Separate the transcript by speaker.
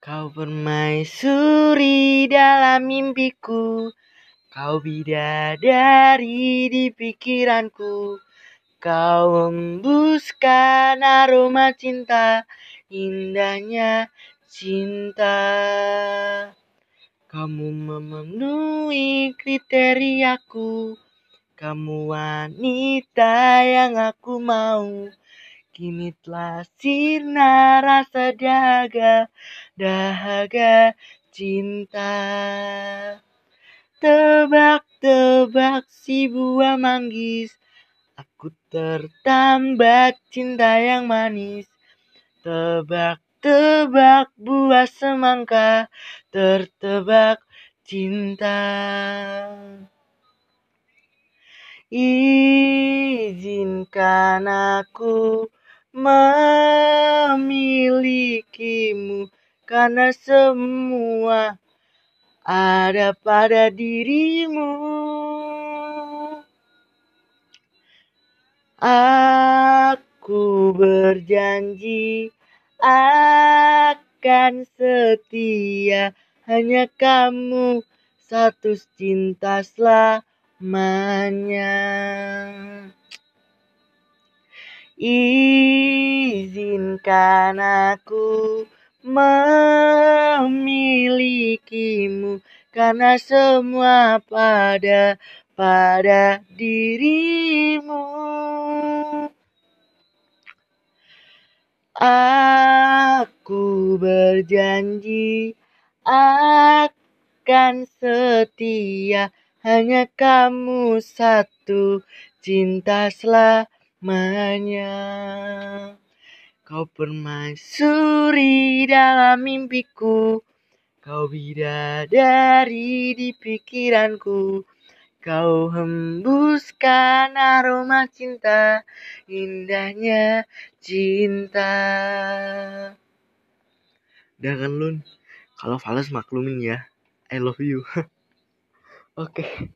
Speaker 1: Kau permaisuri dalam mimpiku. Kau bidadari di pikiranku. Kau hembuskan aroma cinta Indahnya cinta. Kamu memenuhi kriteriaku. Kamu wanita yang aku mau. Kini telah sirna rasa dahaga Dahaga cinta. Tebak-tebak si buah manggis. Aku tertambat cinta yang manis. Tebak-tebak buah semangka. Tertebak cinta. Izinkan aku memilikimu Karena semua ada pada dirimu. Aku berjanji akan setia. Hanya kamu satu cinta selamanya. Izinkan aku memilikimu Karena semua pada pada dirimu. Aku berjanji akan setia Hanya kamu satu cinta selamanya Kau permaisuri dalam mimpiku. Kau bidadari di pikiranku. Kau hembuskan aroma cinta Indahnya cinta. Udah kan Lun. Kalau fals maklumin ya. I love you. Oke. okay.